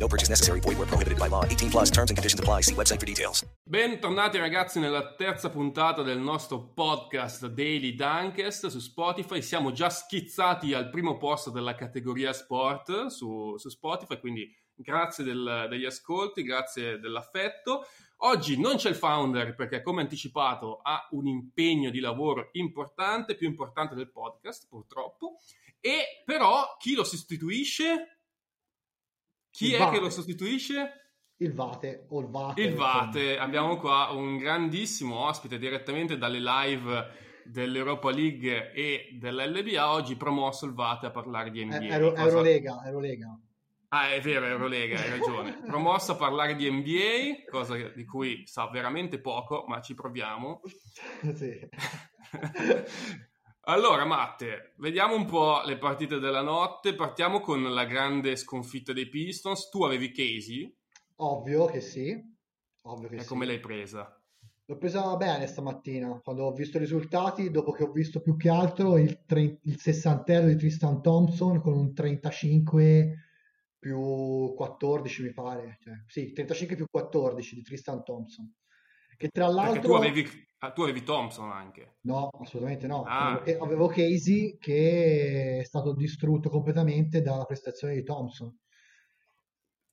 No purchase necessary. Void where prohibited by law. 18 plus terms and conditions apply. See website for details. Bentornati ragazzi nella terza puntata del nostro podcast Daily Dunkest su Spotify. Siamo già schizzati al primo posto della categoria sport su, su Spotify, quindi grazie del, degli ascolti, grazie dell'affetto. Oggi non c'è il founder perché, come anticipato, ha un impegno di lavoro importante, più importante del podcast, purtroppo. E però chi lo sostituisce? Chi Il è Vate. che lo sostituisce? Il Vate o il Vate. Il Vate. Abbiamo qua un grandissimo ospite direttamente dalle live dell'Europa League e dell'LBA. Oggi promosso il Vate a parlare di NBA. Eh, Euro- Cosa- Eurolega, Eurolega. Ah, è vero, Eurolega, hai ragione. Promosso a parlare di NBA, cosa di cui sa veramente poco, ma ci proviamo. sì. Allora, Matte, vediamo un po' le partite della notte. Partiamo con la grande sconfitta dei Pistons. Tu avevi Casey, Ovvio che sì. Ovvio che e sì. come l'hai presa? L'ho presa bene stamattina, quando ho visto i risultati, dopo che ho visto più che altro il, tre- il sessantello di Tristan Thompson con un 35 più 14 mi pare. Cioè, sì, 35 più 14 di Tristan Thompson. Che tra Perché l'altro... tu avevi, ah, tu avevi Thompson anche. No, assolutamente no. Ah. Avevo, Casey che è stato distrutto completamente dalla prestazione di Thompson.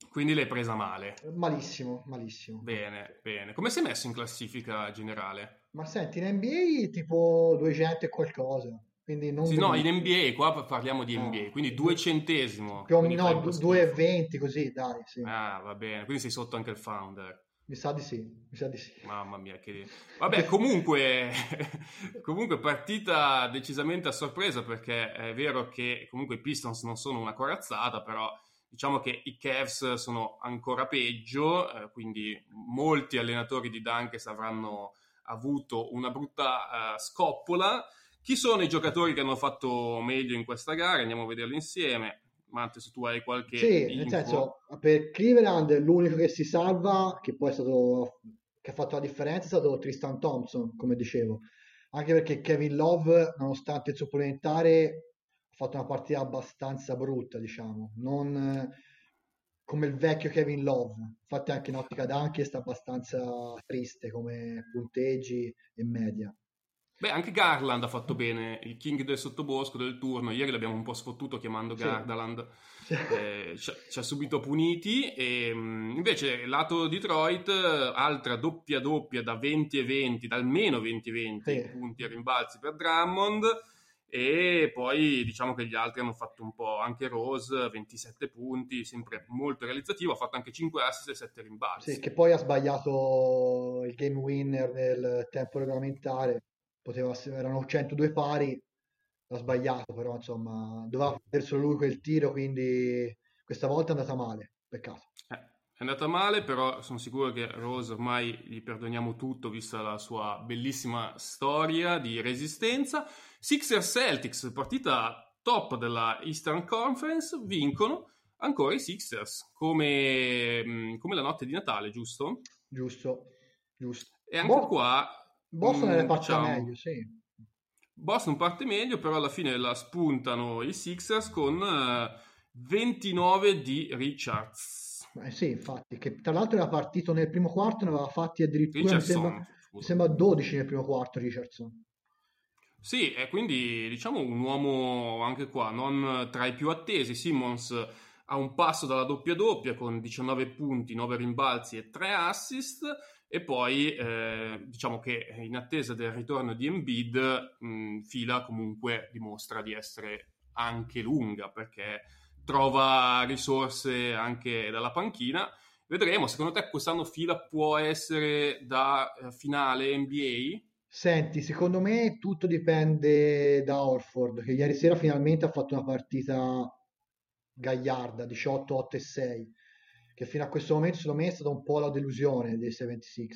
Quindi l'hai presa male. Malissimo, malissimo. Bene, bene. Come sei messo in classifica generale? Ma senti, in NBA tipo 200 e qualcosa, quindi non Sì, no, in. NBA, qua parliamo di Ah. NBA, quindi duecentesimo. Più o meno fai no, un po' 2,20 così, dai, sì. Ah, va bene, quindi sei sotto anche il founder. Mi sa di sì, mi sa di sì. Mamma mia, che... Vabbè, comunque, comunque partita decisamente a sorpresa perché è vero che comunque i Pistons non sono una corazzata, però diciamo che i Cavs sono ancora peggio, eh, quindi molti allenatori di Dunkes avranno avuto una brutta eh, scoppola. Chi sono i giocatori che hanno fatto meglio in questa gara? Andiamo a vederli insieme. Matte, se tu hai qualche Sì, nel info. senso, per Cleveland l'unico che si salva, che poi è stato, che ha fatto la differenza, è stato Tristan Thompson, come dicevo. Anche perché Kevin Love, nonostante il supplementare, ha fatto una partita abbastanza brutta, diciamo. Non come il vecchio Kevin Love. Infatti anche in ottica d'anche sta abbastanza triste come punteggi e media. Beh, anche Garland ha fatto bene, il king del sottobosco del turno. Ieri l'abbiamo un po' sfottuto chiamando Sì. Gardaland, eh, ci, ha- ci ha subito puniti. E, mh, invece, lato Detroit, altra doppia doppia da 20 e 20, da almeno 20 e 20 Sì. punti e rimbalzi per Drummond. E poi diciamo che gli altri hanno fatto un po' anche Rose, 27 punti, sempre molto realizzativo. Ha fatto anche 5 assist e 7 rimbalzi. Sì, che poi ha sbagliato il game winner nel tempo regolamentare, poteva erano 102 pari, l'ha sbagliato, però insomma doveva fare solo lui quel tiro, quindi questa volta è andata male, peccato. Eh, È andata male, però sono sicuro che Rose ormai gli perdoniamo tutto, vista la sua bellissima storia di resistenza. Sixers Celtics, partita top della Eastern Conference, vincono ancora i Sixers, come, mh, come la notte di Natale, giusto? Giusto, giusto. E anche Bo- qua... Boston mh, è partita diciamo, meglio, sì. Boston parte meglio, però alla fine la spuntano i Sixers con eh, 29 di Richards. Eh sì, infatti, che tra l'altro era partito nel primo quarto, ne aveva fatti addirittura, mi sembra, mi sembra 12 nel primo quarto Richardson. Sì, e quindi diciamo un uomo anche qua non tra i più attesi. Simmons ha un passo dalla doppia doppia con 19 punti, 9 rimbalzi e 3 assist. E poi eh, diciamo che in attesa del ritorno di Embiid, mh, Fila comunque dimostra di essere anche lunga perché trova risorse anche dalla panchina. Vedremo, secondo te quest'anno Fila può essere da eh, finale NBA? Senti, secondo me tutto dipende da Horford, che ieri sera finalmente ha fatto una partita gagliarda, 18, 8 e 6. Che fino a questo momento secondo me è stata un po' la delusione dei 76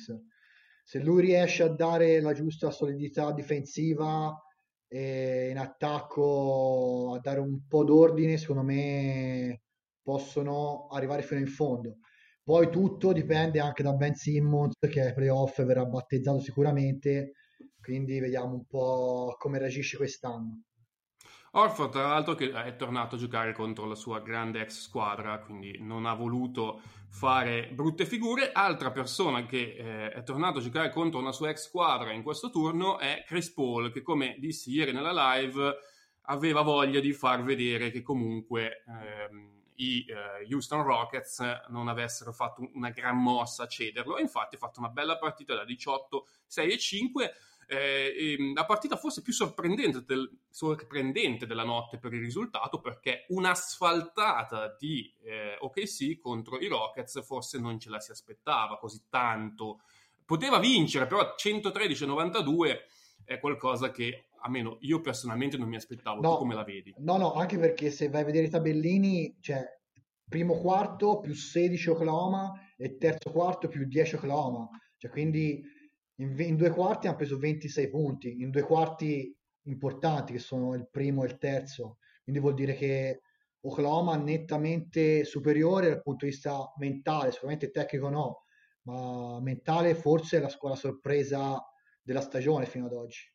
Se lui riesce a dare la giusta solidità difensiva e in attacco a dare un po' d'ordine, secondo me possono arrivare fino in fondo. Poi tutto dipende anche da Ben Simmons che ai playoff verrà battezzato sicuramente, quindi vediamo un po' come reagisce quest'anno. Orford, tra l'altro, che è tornato a giocare contro la sua grande ex squadra, quindi non ha voluto fare brutte figure. Altra persona che eh, è tornato a giocare contro una sua ex squadra in questo turno è Chris Paul, che come dissi ieri nella live aveva voglia di far vedere che comunque ehm, i eh, Houston Rockets non avessero fatto una gran mossa a cederlo. Infatti ha fatto una bella partita da 18, 6 e 5 eh, la partita forse più sorprendente, del, sorprendente, della notte per il risultato perché un'asfaltata di eh, OKC contro i Rockets forse non ce la si aspettava così tanto. Poteva vincere, però 113-92 è qualcosa che almeno io personalmente non mi aspettavo. No, tu come la vedi? No, no, anche perché se vai a vedere i tabellini, cioè primo quarto più 16 Oklahoma e terzo quarto più 10 Oklahoma. Cioè, quindi in, in, due quarti hanno preso 26 punti, in due quarti importanti che sono il primo e il terzo, quindi vuol dire che Oklahoma nettamente superiore dal punto di vista mentale, sicuramente tecnico no, ma mentale forse è la squadra sorpresa della stagione fino ad oggi.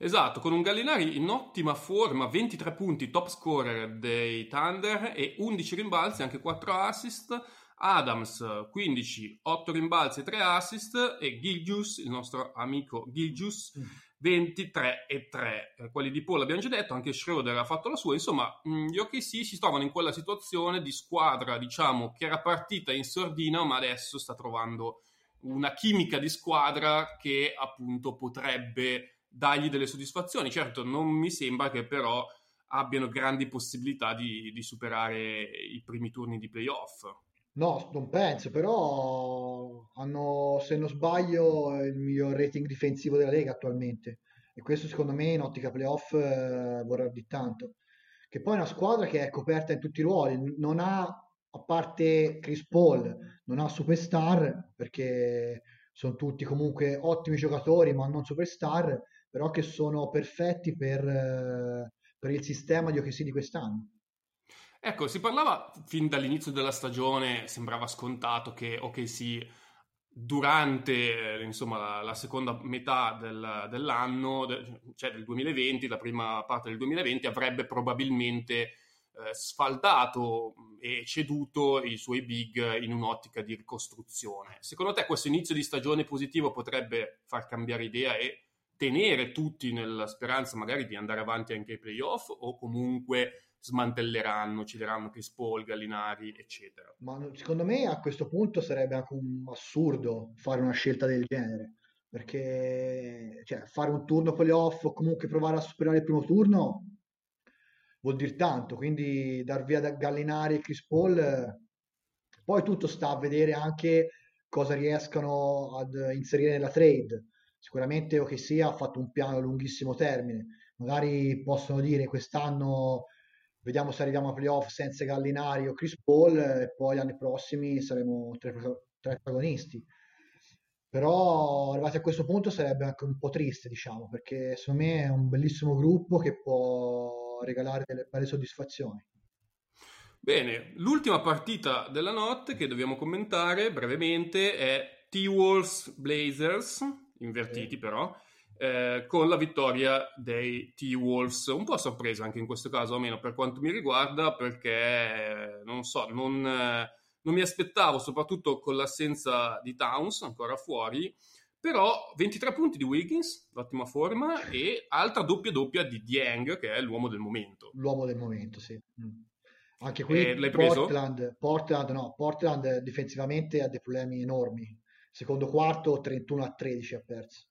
Esatto, con un Gallinari in ottima forma, 23 punti, top scorer dei Thunder e 11 rimbalzi, anche 4 assist Adams 15, 8 rimbalzi e 3 assist e Gilgius, il nostro amico Gilgius, 23 e 3. Eh, quelli di Paul abbiamo già detto, anche Schroeder ha fatto la sua, insomma mm, gli OKC si trovano in quella situazione di squadra, diciamo, che era partita in sordina ma adesso sta trovando una chimica di squadra che appunto potrebbe dargli delle soddisfazioni. Certo, non mi sembra che però abbiano grandi possibilità di, di superare i primi turni di playoff. No, non penso, però hanno, se non sbaglio, il miglior rating difensivo della Lega attualmente. E questo secondo me in ottica playoff eh, vorrà di tanto. Che poi è una squadra che è coperta in tutti i ruoli, non ha, a parte Chris Paul, non ha superstar, perché sono tutti comunque ottimi giocatori, ma non superstar, però che sono perfetti per, eh, per il sistema di OKC di quest'anno. Ecco, si parlava fin dall'inizio della stagione, sembrava scontato che OKC durante insomma, la, la, seconda metà del, dell'anno, de, cioè del 2020, la prima parte del 2020, avrebbe probabilmente eh, sfaldato e ceduto i suoi big in un'ottica di ricostruzione. Secondo te questo inizio di stagione positivo potrebbe far cambiare idea e tenere tutti nella speranza magari di andare avanti anche ai playoff o comunque smantelleranno, ci daranno Chris Paul, Gallinari, eccetera. Ma secondo me a questo punto sarebbe anche un assurdo fare una scelta del genere, perché cioè, fare un turno playoff o comunque provare a superare il primo turno vuol dire tanto, quindi dar via da Gallinari e Chris Paul, poi tutto sta a vedere anche cosa riescano ad inserire nella trade. Sicuramente o che sia ha fatto un piano a lunghissimo termine, magari possono dire quest'anno vediamo se arriviamo a playoff senza Gallinari o Chris Paul e poi anni prossimi saremo tre, tre protagonisti. Però arrivati a questo punto sarebbe anche un po' triste, diciamo, perché secondo me è un bellissimo gruppo che può regalare delle belle soddisfazioni. Bene, l'ultima partita della notte che dobbiamo commentare brevemente è T-Wolves Blazers, invertiti sì. però, eh, con la vittoria dei T-Wolves. Un po' sorpresa anche in questo caso, almeno per quanto mi riguarda, perché non so, non, eh, non mi aspettavo, soprattutto con l'assenza di Towns ancora fuori. Però 23 punti di Wiggins, ottima forma, e altra doppia doppia di Dieng, che è l'uomo del momento. L'uomo del momento, sì. Mm. Anche qui eh, Portland, Portland, no, Portland difensivamente ha dei problemi enormi. Secondo quarto 31 a 13 ha perso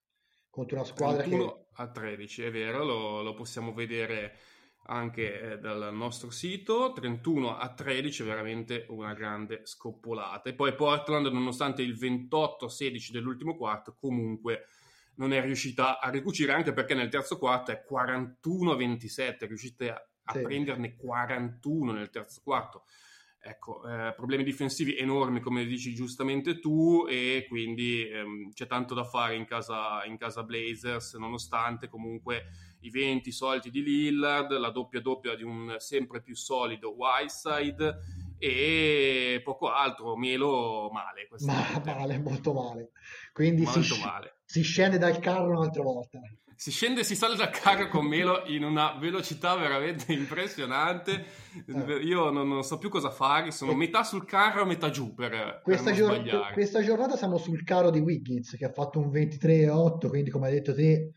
contro una squadra 31 che... a 13, è vero, lo, lo possiamo vedere anche eh, dal nostro sito, 31 a 13 veramente una grande scoppolata. E poi Portland, nonostante il 28-16 dell'ultimo quarto, comunque non è riuscita a ricucire, anche perché nel terzo quarto è 41-27, riuscite a, a sì. prenderne 41 nel terzo quarto. Ecco, eh, problemi difensivi enormi, come dici giustamente tu, e quindi ehm, c'è tanto da fare in casa, in casa Blazers, nonostante comunque i 20 soliti di Lillard, la doppia doppia di un sempre più solido Whiteside e poco altro, Melo male. Ma, male, molto male. Quindi molto si, male. si scende dal carro un'altra volta. Si scende e si sale dal carro con Melo in una velocità veramente impressionante. Eh. Io non, non, so più cosa fare, sono metà sul carro, metà giù per, questa, per gior- questa giornata siamo sul carro di Wiggins che ha fatto un 23-8, quindi come hai detto te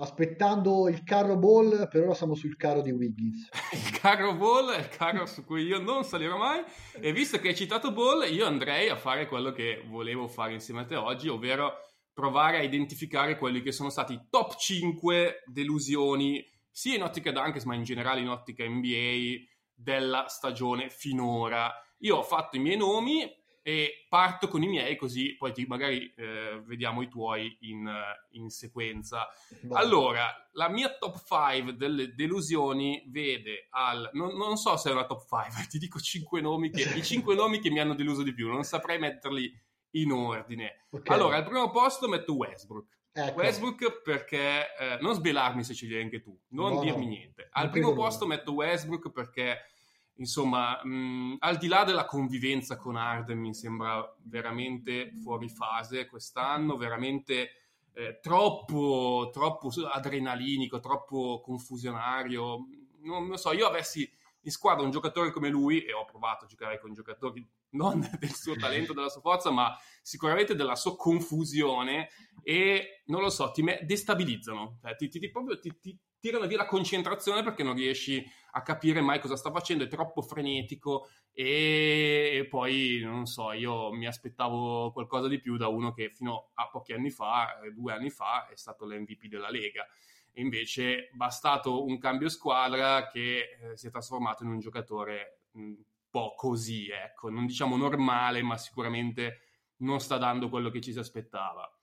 aspettando il carro ball, per ora siamo sul carro di Wiggins. il carro ball è il carro su cui io non salirò mai e visto che hai citato ball, io andrei a fare quello che volevo fare insieme a te oggi, ovvero provare a identificare quelli che sono stati i top 5 delusioni sia in ottica Dunkers ma in generale in ottica NBA della stagione finora. Io ho fatto i miei nomi e parto con i miei così poi ti, magari eh, vediamo i tuoi in, in sequenza. Vai. Allora, la mia top 5 delle delusioni vede al... Non, non, so se è una top 5, ti dico 5 nomi che, i 5 nomi che mi hanno deluso di più, non saprei metterli in ordine. Okay. Allora, al primo posto metto Westbrook. Ecco. Westbrook perché... Eh, non svelarmi se ci vieni anche tu, non no, dirmi niente. Al primo posto metto Westbrook perché insomma, mh, al di là della convivenza con Arden, mi sembra veramente fuori fase quest'anno, veramente eh, troppo, troppo adrenalinico, troppo confusionario. Non lo so, io avessi in squadra un giocatore come lui, e ho provato a giocare con giocatori non del suo talento, della sua forza, ma sicuramente della sua confusione, e non lo so, ti me- destabilizzano, cioè, ti, ti, ti, proprio, ti, tirano via la concentrazione perché non riesci a capire mai cosa sta facendo, è troppo frenetico e poi non so, io mi aspettavo qualcosa di più da uno che fino a pochi anni fa, eh, due anni fa, è stato l'MVP della Lega. E invece bastato un cambio squadra che eh, si è trasformato in un giocatore un po' così, ecco, non diciamo normale, ma sicuramente non sta dando quello che ci si aspettava.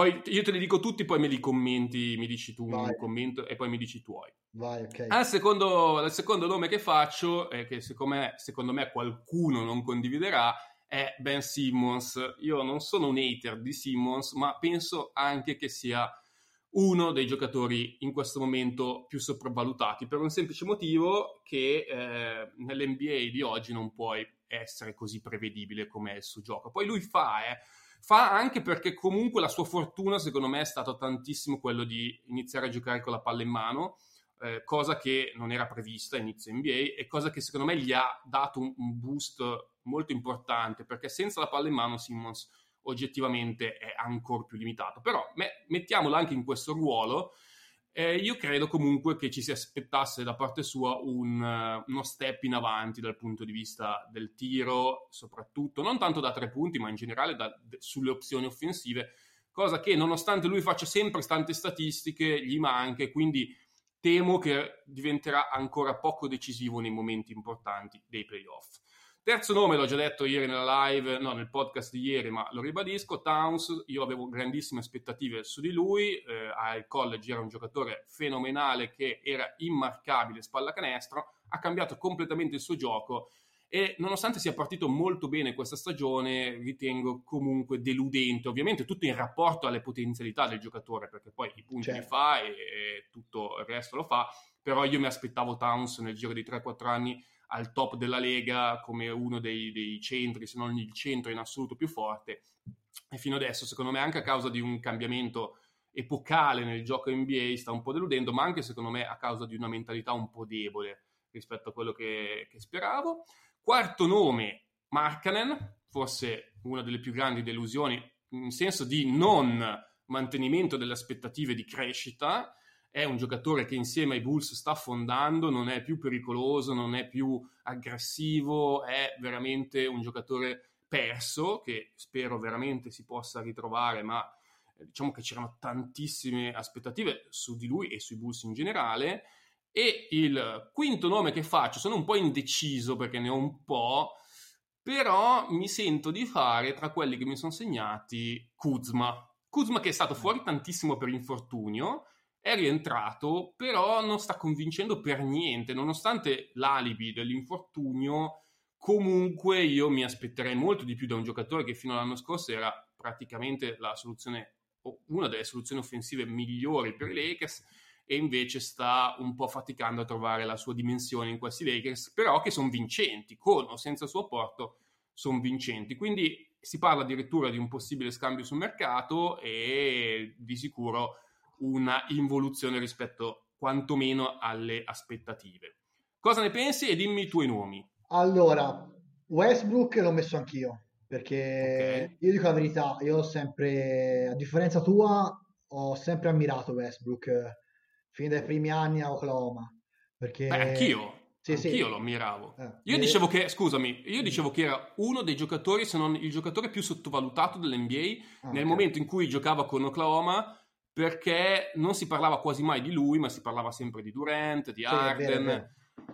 Poi io te li dico tutti, poi me li commenti, mi dici tu Vai. un commento e poi mi dici i tuoi. Vai, ok. Al secondo, al secondo nome che faccio, e che secondo me, secondo me qualcuno non condividerà, è Ben Simmons. Io non sono un hater di Simmons, ma penso anche che sia uno dei giocatori in questo momento più sopravvalutati per un semplice motivo che eh, nell'NBA di oggi non puoi essere così prevedibile come è il suo gioco. Poi lui fa, eh, Fa anche perché comunque la sua fortuna, secondo me, è stato tantissimo quello di iniziare a giocare con la palla in mano, eh, cosa che non era prevista inizio NBA e cosa che secondo me gli ha dato un, un boost molto importante, perché senza la palla in mano Simmons oggettivamente è ancora più limitato. Però me, mettiamolo anche in questo ruolo eh, io credo comunque che ci si aspettasse da parte sua un, uh, uno step in avanti dal punto di vista del tiro, soprattutto non tanto da tre punti, ma in generale da, sulle opzioni offensive, cosa che nonostante lui faccia sempre tante statistiche, gli manca e quindi temo che diventerà ancora poco decisivo nei momenti importanti dei playoff. Terzo nome, l'ho già detto ieri nella live, no, nel podcast di ieri, ma lo ribadisco, Towns, io avevo grandissime aspettative su di lui, eh, al college era un giocatore fenomenale che era immarcabile spalla canestro, ha cambiato completamente il suo gioco e nonostante sia partito molto bene questa stagione, ritengo comunque deludente, ovviamente tutto in rapporto alle potenzialità del giocatore, perché poi i punti certo. li fa e, e tutto il resto lo fa, però io mi aspettavo Towns nel giro di 3-4 anni al top della Lega come uno dei, dei centri, se non il centro in assoluto più forte. E fino adesso, secondo me, anche a causa di un cambiamento epocale nel gioco NBA, sta un po' deludendo, ma anche secondo me a causa di una mentalità un po' debole rispetto a quello che, che speravo. Quarto nome, Markkanen, forse una delle più grandi delusioni, in senso di non mantenimento delle aspettative di crescita, è un giocatore che insieme ai Bulls sta affondando, non è più pericoloso, non è più aggressivo, è veramente un giocatore perso che spero veramente si possa ritrovare, ma eh, diciamo che c'erano tantissime aspettative su di lui e sui Bulls in generale. E il quinto nome che faccio, sono un po' indeciso perché ne ho un po', però mi sento di fare tra quelli che mi sono segnati Kuzma. Kuzma che è stato fuori tantissimo per infortunio, è rientrato, però non sta convincendo per niente, nonostante l'alibi dell'infortunio, comunque io mi aspetterei molto di più da un giocatore che fino all'anno scorso era praticamente la soluzione, una delle soluzioni offensive migliori per i Lakers e invece sta un po' faticando a trovare la sua dimensione in questi Lakers, però che sono vincenti, con o senza il suo apporto sono vincenti. Quindi si parla addirittura di un possibile scambio sul mercato e di sicuro una involuzione rispetto quantomeno alle aspettative. Cosa ne pensi e dimmi i tuoi nomi. Allora, Westbrook l'ho messo anch'io, perché okay. io dico la verità, io ho sempre, a differenza tua, ho sempre ammirato Westbrook fin dai primi anni a Oklahoma. Perché... Beh, anch'io. Sì, anch'io sì. lo ammiravo. Eh, io eh. dicevo che, scusami, io dicevo che era uno dei giocatori, se non il giocatore più sottovalutato dell'NBA ah, nel okay. momento in cui giocava con Oklahoma perché non si parlava quasi mai di lui, ma si parlava sempre di Durant, di Arden, vero,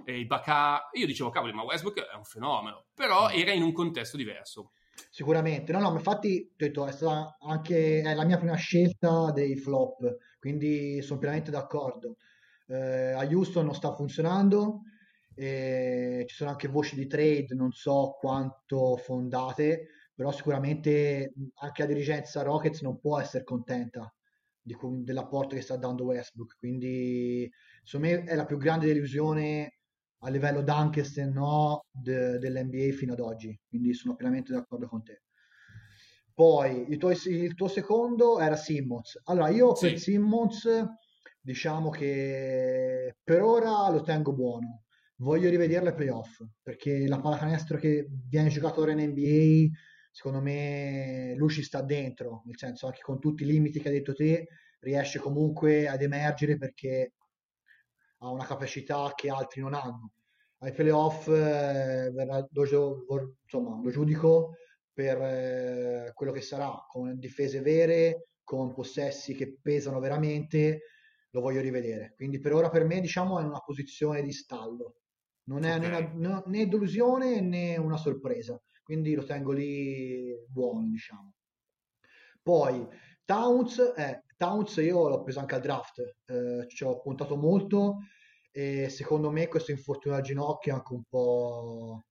e Ibaka. Io dicevo, cavoli, ma Westbrook è un fenomeno, però era in un contesto diverso. Sicuramente, no, no, ma infatti, detto, è stata anche è la mia prima scelta dei flop, quindi sono pienamente d'accordo. Eh, a Houston non sta funzionando, ci sono anche voci di trade, non so quanto fondate, però sicuramente anche la dirigenza Rockets non può essere contenta di, dell'apporto che sta dando Westbrook, quindi secondo me è la più grande delusione a livello d'anche no de, dell'NBA fino ad oggi, quindi sono pienamente d'accordo con te. Poi il tuo, il tuo secondo era Simmons. Allora, io sì. per Simmons diciamo che per ora lo tengo buono. Voglio rivederlo ai playoff perché la pallacanestro che viene giocato ora in NBA, secondo me lui ci sta dentro, nel senso anche con tutti i limiti che hai detto te, riesce comunque ad emergere perché ha una capacità che altri non hanno. Ai playoff eh, lo, insomma, lo giudico per eh, quello che sarà, con difese vere, con possessi che pesano veramente, lo voglio rivedere. Quindi per ora per me diciamo è una posizione di stallo. Non è okay. né, né delusione né una sorpresa, quindi lo tengo lì buono, diciamo. Poi Towns, eh, Towns io l'ho preso anche al draft, eh, ci ho puntato molto e secondo me questo infortunio al ginocchio è anche un po'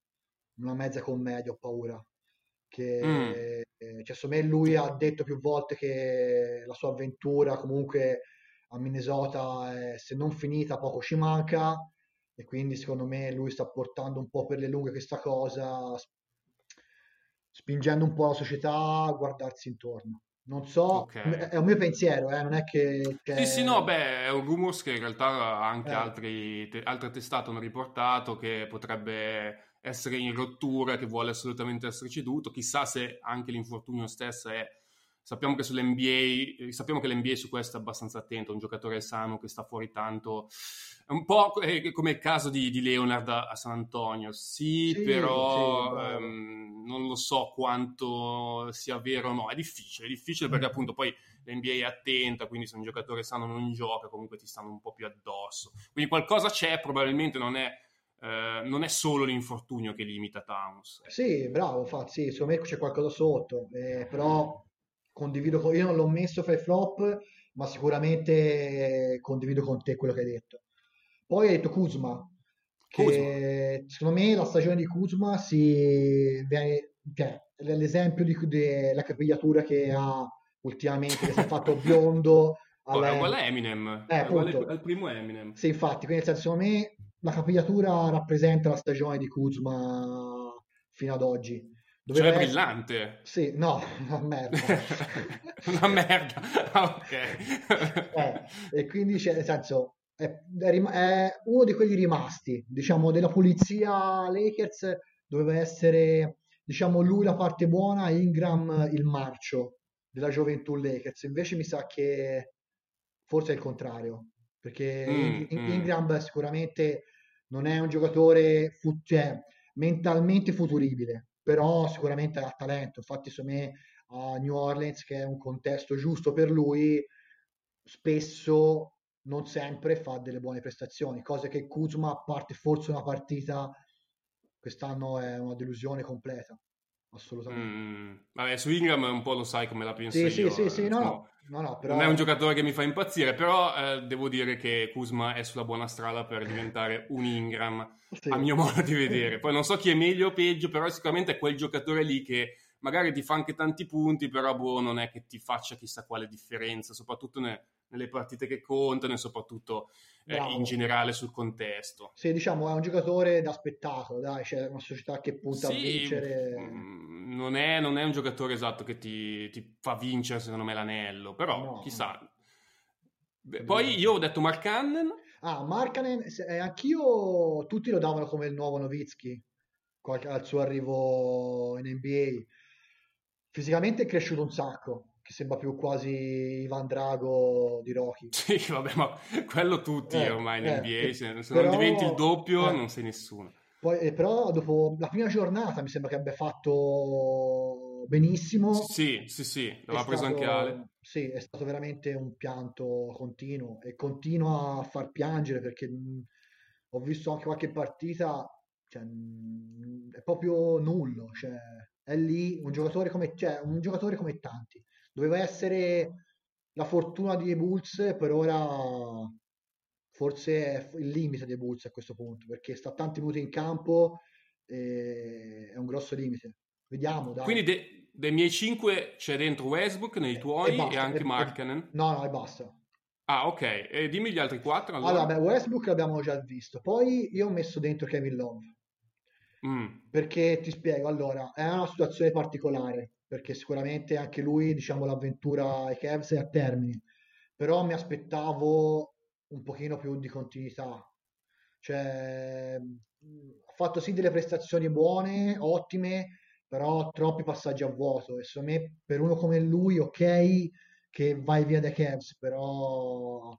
una mezza commedia, ho paura. Che, mm. cioè, secondo me lui ha detto più volte che la sua avventura comunque a Minnesota è, se non finita poco ci manca e quindi secondo me lui sta portando un po' per le lunghe questa cosa, spingendo un po' la società a guardarsi intorno. Non so, okay. è un mio pensiero, eh? non è che, che... Sì, sì, no, beh, è un rumors che in realtà anche eh. altri, te, altre testate hanno riportato che potrebbe essere in rottura, che vuole assolutamente essere ceduto. Chissà se anche l'infortunio stesso è... Sappiamo che sull'NBA, sappiamo che l'NBA su questo è abbastanza attento, un giocatore sano che sta fuori tanto, è un po' come il caso di, di Leonard a, San Antonio, sì, sì però... Sì, ehm, non lo so quanto sia vero o no, è difficile, è difficile perché mm. appunto poi l'NBA è attenta, quindi se un giocatore sano non gioca comunque ti stanno un po' più addosso. Quindi qualcosa c'è, probabilmente non è, eh, non è solo l'infortunio che limita Towns. Sì, bravo, infatti, sì, secondo me c'è qualcosa sotto, eh, però condivido con... Io non l'ho messo fra i flop, ma sicuramente condivido con te quello che hai detto. Poi hai detto Kuzma, che secondo me la stagione di Kuzma si viene, cioè, l'esempio di, della capigliatura che ha ultimamente, che si è fatto biondo. Alla... È uguale a Eminem, eh, è uguale al primo Eminem. Sì, infatti, quindi nel senso, secondo me la capigliatura rappresenta la stagione di Kuzma fino ad oggi. Doveva cioè, brillante. Sì, no, una merda. una merda, ok. eh, e quindi, cioè, nel senso, è, è, uno di quelli rimasti, diciamo, della pulizia Lakers doveva essere, diciamo, lui la parte buona, Ingram il marcio della gioventù Lakers. Invece mi sa che forse è il contrario, perché mm, mm. Ingram mm. sicuramente non è un giocatore fu- cioè, mentalmente futuribile, però sicuramente ha talento. Infatti, secondo me a New Orleans, che è un contesto giusto per lui, spesso non sempre fa delle buone prestazioni, cose che Kuzma, a parte forse una partita, quest'anno è una delusione completa, assolutamente. Mm, vabbè, su Ingram un po' lo sai come la penso sì, io. Sì, sì, sì, no, no. no, no, però... non è un giocatore che mi fa impazzire, però eh, devo dire che Kuzma è sulla buona strada per diventare un Ingram, sì. a mio modo di vedere. Poi non so chi è meglio o peggio, però sicuramente è quel giocatore lì che magari ti fa anche tanti punti, però boh, non è che ti faccia chissà quale differenza, soprattutto ne, nelle partite che contano e soprattutto eh, in generale sul contesto. Sì, diciamo, è un giocatore da spettacolo, dai, c'è una società che punta sì, a vincere. Mm, non è, non è, un giocatore esatto che ti, ti, fa vincere, secondo me, l'anello, però no. chissà. Beh, poi io ho detto Mark Cannon. Ah, Markkanen, eh, anch'io tutti lo davano come il nuovo Novitsky al suo arrivo in NBA. Fisicamente è cresciuto un sacco, che sembra più quasi Ivan Drago di Rocky. Sì, vabbè, ma quello tutti eh, ormai in eh, NBA, se, se però, non diventi il doppio eh, non sei nessuno. Poi, eh, però dopo la prima giornata mi sembra che abbia fatto benissimo. Sì, sì, sì, l'aveva preso anche Ale. Sì, è stato veramente un pianto continuo e continua a far piangere perché mh, ho visto anche qualche partita, cioè, mh, è proprio nullo, cioè, è lì un giocatore come, cioè, un giocatore come tanti. Doveva essere la fortuna dei Bulls, per ora forse è il limite dei Bulls a questo punto, perché sta tanti minuti in campo e è un grosso limite. Vediamo, dai. Quindi de- dei miei cinque c'è dentro Westbrook, nei tuoi e, basta, e anche e, Markkanen? No, no, e basta. Ah, ok. E dimmi gli altri quattro. Allora, allora beh, Westbrook l'abbiamo già visto. Poi io ho messo dentro Kevin Love. Mm. Perché ti spiego, allora, è una situazione particolare, perché sicuramente anche lui, diciamo, l'avventura ai Cavs è a termine, però mi aspettavo un pochino più di continuità. Cioè, ha fatto sì delle prestazioni buone, ottime, però troppi passaggi a vuoto e secondo me per uno come lui, ok, che vai via dai Cavs, però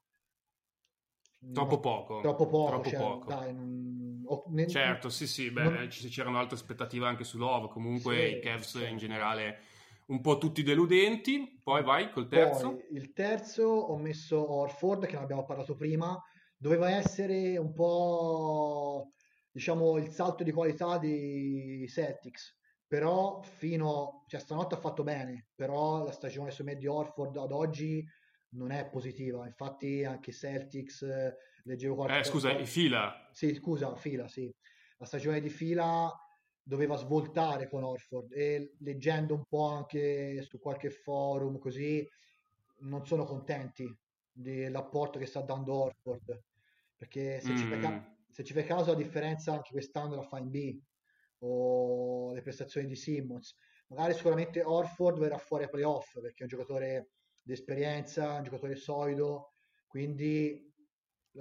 Troppo poco. Troppo poco. Troppo cioè, poco. Dai, non, ne, certo, sì, sì, beh, non... c'erano altre aspettative anche su Love, comunque sì, i Cavs sì. in generale un po' tutti deludenti, poi vai col terzo. Poi, il terzo ho messo Orford, che ne abbiamo parlato prima, doveva essere un po', diciamo, il salto di qualità di Celtics, però fino, cioè stanotte ha fatto bene, però la stagione su me di Orford ad oggi non è positiva. Infatti, anche Celtics eh, leggevo qualche Eh, scusa, i fila. Sì, scusa, fila, sì. La stagione di fila doveva svoltare con Orford e leggendo un po' anche su qualche forum così non sono contenti dell'apporto che sta dando Orford perché se, mm. ci, fai ca- se ci fai caso la differenza anche quest'anno la fa in B o le prestazioni di Simmons magari sicuramente Orford verrà fuori ai playoff perché è un giocatore di esperienza, un giocatore solido, quindi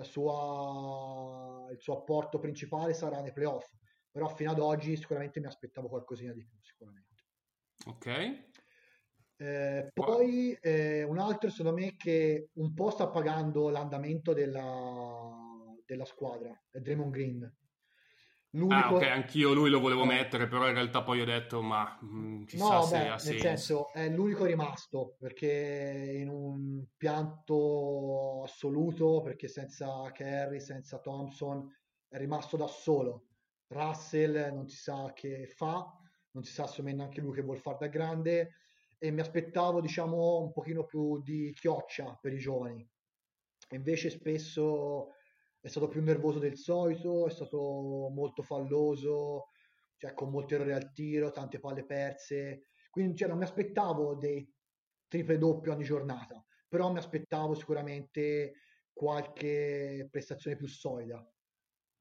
sua, il suo apporto principale sarà nei playoff. Però fino ad oggi sicuramente mi aspettavo qualcosina di più, sicuramente. Ok. Eh, poi eh, un altro secondo me che un po' sta pagando l'andamento della, della squadra è Draymond Green L'unico... Ah, ok, anch'io lui lo volevo eh. mettere, però in realtà poi ho detto, ma mh, mm, chissà no, se beh, ha nel senso. senso, è l'unico rimasto, perché in un pianto assoluto, perché senza Kerry, senza Thompson, è rimasto da solo. Russell non si sa che fa, non si sa se neanche lui che vuol fare da grande, e mi aspettavo, diciamo, un pochino più di chioccia per i giovani. Invece spesso è stato più nervoso del solito, è stato molto falloso, cioè con molti errori al tiro, tante palle perse. Quindi cioè, non mi aspettavo dei triple doppio ogni giornata, però mi aspettavo sicuramente qualche prestazione più solida.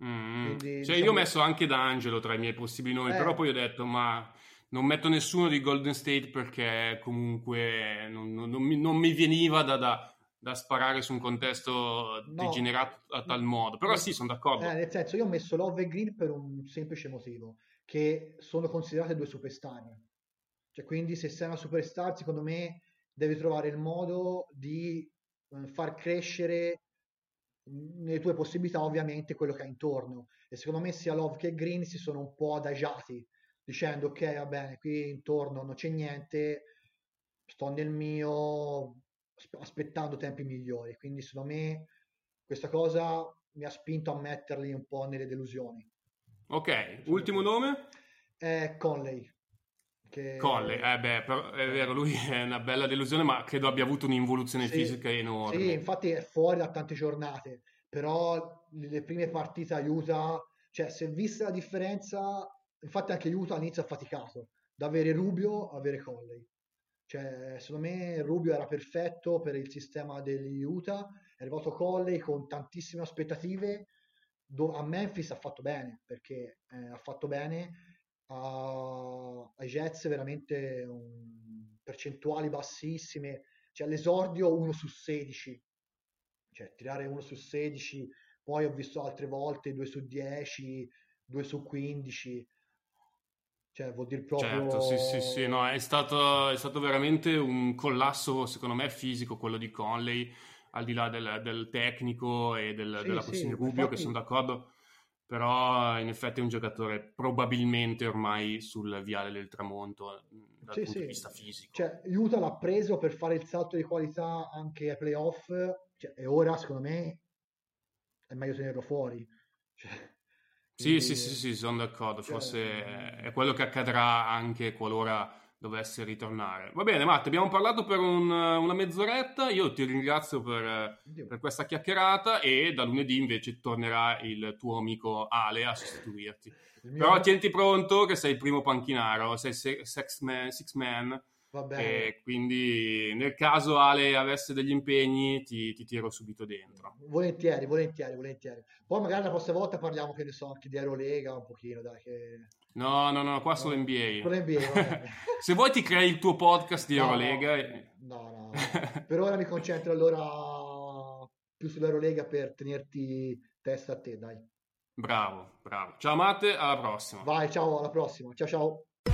Mm. Quindi, cioè, diciamo... io ho messo anche D'Angelo tra i miei possibili nomi, eh. però poi ho detto, ma non metto nessuno di Golden State perché comunque non, non, non, mi, non mi, veniva da, da, da sparare su un contesto no, degenerato a tal modo. Però sì, sono d'accordo. Eh, nel senso, io ho messo Love e Green per un semplice motivo, che sono considerate due superstar. Cioè, quindi se sei una superstar, secondo me devi trovare il modo di eh, far crescere nelle tue possibilità ovviamente quello che hai intorno e secondo me sia Love che Green si sono un po' adagiati dicendo ok va bene qui intorno non c'è niente sto nel mio aspettando tempi migliori. Quindi secondo me questa cosa mi ha spinto a metterli un po' nelle delusioni. Ok, ultimo nome? È Conley, Che... Colle, eh beh, però è vero, lui è una bella delusione, ma credo abbia avuto un'involuzione Sì, fisica enorme. sì, infatti è fuori da tante giornate, però le prime partite aiuta, cioè se vista la differenza, infatti anche aiuta all'inizio ha faticato, da avere Rubio a avere Conley. Cioè, secondo me Rubio era perfetto per il sistema degli Utah, è arrivato Conley con tantissime aspettative, a Memphis ha fatto bene, perché eh, ha fatto bene a- ai Jets veramente un- percentuali bassissime, cioè l'esordio 1 su 16, cioè tirare 1 su 16, poi ho visto altre volte 2 su 10, 2 su 15, cioè vuol dire proprio... Certo, sì, sì, sì, no, è stato, è stato veramente un collasso, secondo me, fisico quello di Conley, al di là del, del tecnico e del- Sì, della sì, questione Rubio, che sono d'accordo, però in effetti è un giocatore probabilmente ormai sul viale del tramonto dal Sì, punto sì. di vista fisico. Cioè, Utah l'ha preso per fare il salto di qualità anche ai playoff, cioè, e ora secondo me è meglio tenerlo fuori. Cioè, quindi- sì, sì, sì, sono d'accordo, cioè, forse è quello che accadrà anche qualora dovesse ritornare. Va bene, Matt, abbiamo parlato per un- una mezz'oretta, io ti ringrazio per, per questa chiacchierata e da lunedì invece tornerà il tuo amico Ale a sostituirti. mio- Però tienti pronto che sei il primo panchinaro, sei se- man, six man. E quindi nel caso Ale avesse degli impegni ti, ti tiro subito dentro. Volentieri, volentieri, volentieri. Poi magari la prossima volta parliamo, che ne so, anche di Eurolega un pochino, dai, che... No, no, no, qua solo NBA. Con l'NBA, va bene. Se vuoi ti crei il tuo podcast di No, Eurolega. e- No, no, no. Per ora mi concentro allora più sull'Eurolega per tenerti testa a te, dai. Bravo, bravo. Ciao Matte, alla prossima. Vai, ciao, alla prossima. Ciao, ciao.